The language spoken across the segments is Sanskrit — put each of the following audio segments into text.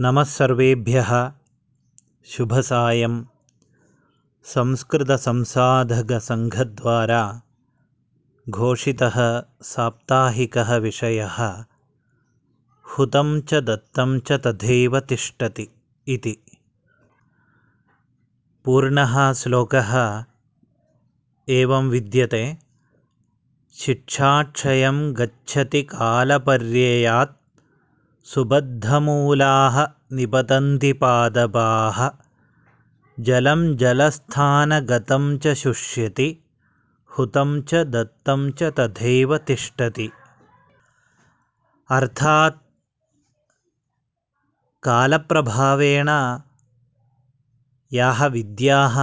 नमः सर्वेभ्यः। शुभसायं। संस्कृतसंसाधकसङ्घद्वारा घोषितः साप्ताहिकः विषयः। हुतं च दत्तं च तथैव तिष्ठति इति। पूर्णः श्लोकः। एवं विद्यते। शिक्षाक्षयं गच्छति कालपर्ययात् सुबद्धमूलाः निपतन्ति पादपाः जलं जलस्थानगतं च शुष्यति हुतं च दत्तं च तथैव तिष्ठति। अर्थात् कालप्रभावेण याः विद्याः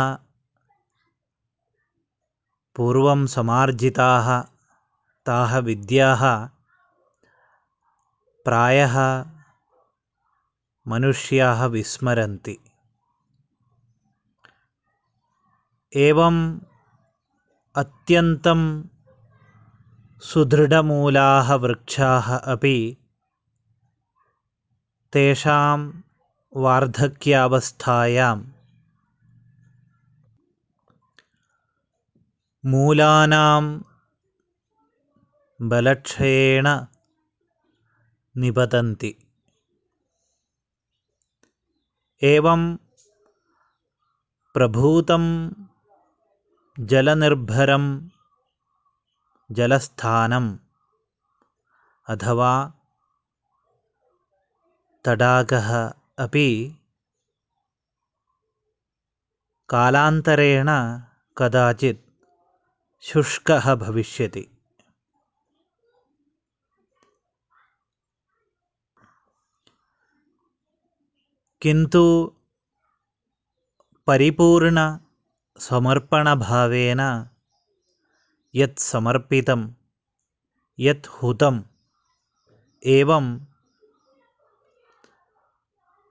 पूर्वं समार्जिताः ताः विद्याः प्रायः मनुष्याः विस्मरन्ति। एवम् अत्यन्तं सुदृढमूलाः वृक्षाः अपि तेषां वार्धक्यावस्थायां मूलानां बलक्षयेण निपतन्ति एवं प्रभूतं जलनिर्भरं जलस्थानम् अथवा तडागः अपि कालान्तरेण कदाचित् शुष्कः भविष्यति किन्तु परिपूर्णसमर्पणभावेन यत् समर्पितं यत् हुतम् एवं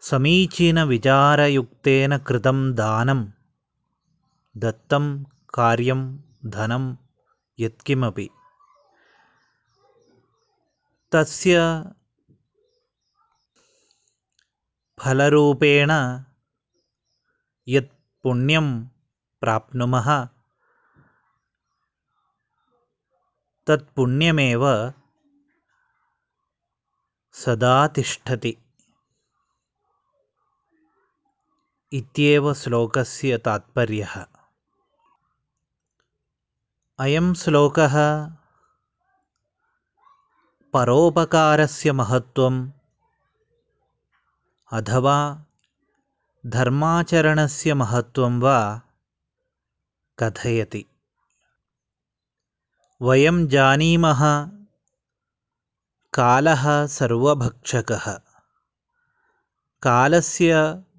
समीचीनविचारयुक्तेन कृतं दानं दत्तं कार्यं धनं यत्किमपि। तस्य फलरूपेण यत् पुण्यं प्राप्नुमः। तत् पुण्यमेव सदा तिष्ठति। इत्येव श्लोकस्य तात्पर्यः। अयं श्लोकः परोपकारस्य महत्त्वम् अथवा धर्माचरणस्य महत्त्वं वा कथयति। वयं जानीमः कालः सर्वभक्षकः। कालस्य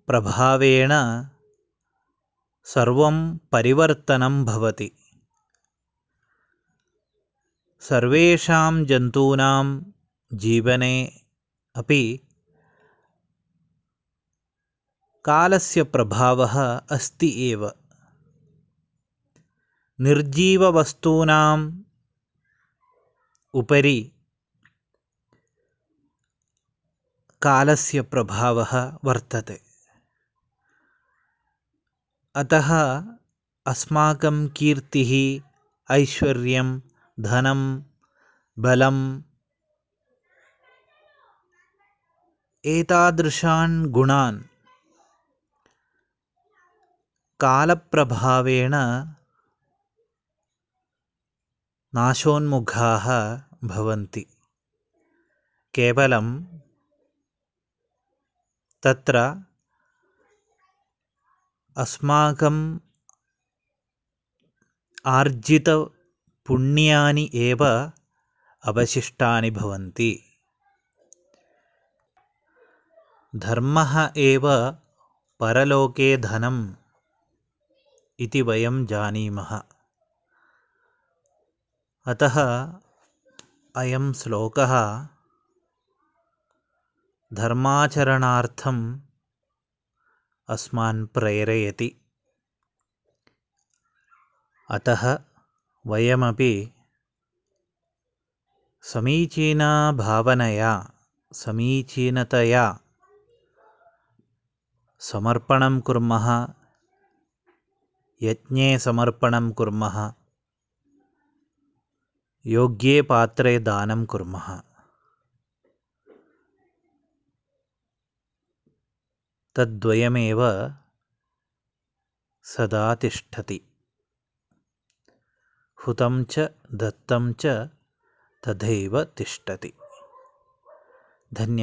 प्रभावेण सर्वं परिवर्तनं भवति। सर्वेषां जन्तूनां जीवने अपि कालस्य प्रभावः अस्ति एव। निर्जीववस्तूनाम् उपरि कालस्य प्रभावः वर्तते। अतः अस्माकं कीर्तिः ऐश्वर्यं धनं बलम् एतादृशान् गुणान् कालप्रभावेण नाशोन्मुखाः भवन्ति। केवलं तत्र अस्माकम् आर्जितपुण्यानि एव अवशिष्टानि भवन्ति। धर्मः एव परलोके धनम् इति वयं जानीमः। अतः अयं श्लोकः धर्माचरणार्थम् अस्मान् प्रेरयति। अतः वयमपि समीचीनाभावनया समीचीनतया समर्पणं कुर्मः यज्ञे समर्पणं कुर्मः। योग्ये पात्रे दानं कुर्मः। तद्वयमेव सदा तिष्ठति। हुतं च दत्तं च तथैव तिष्ठति। धन्यवादः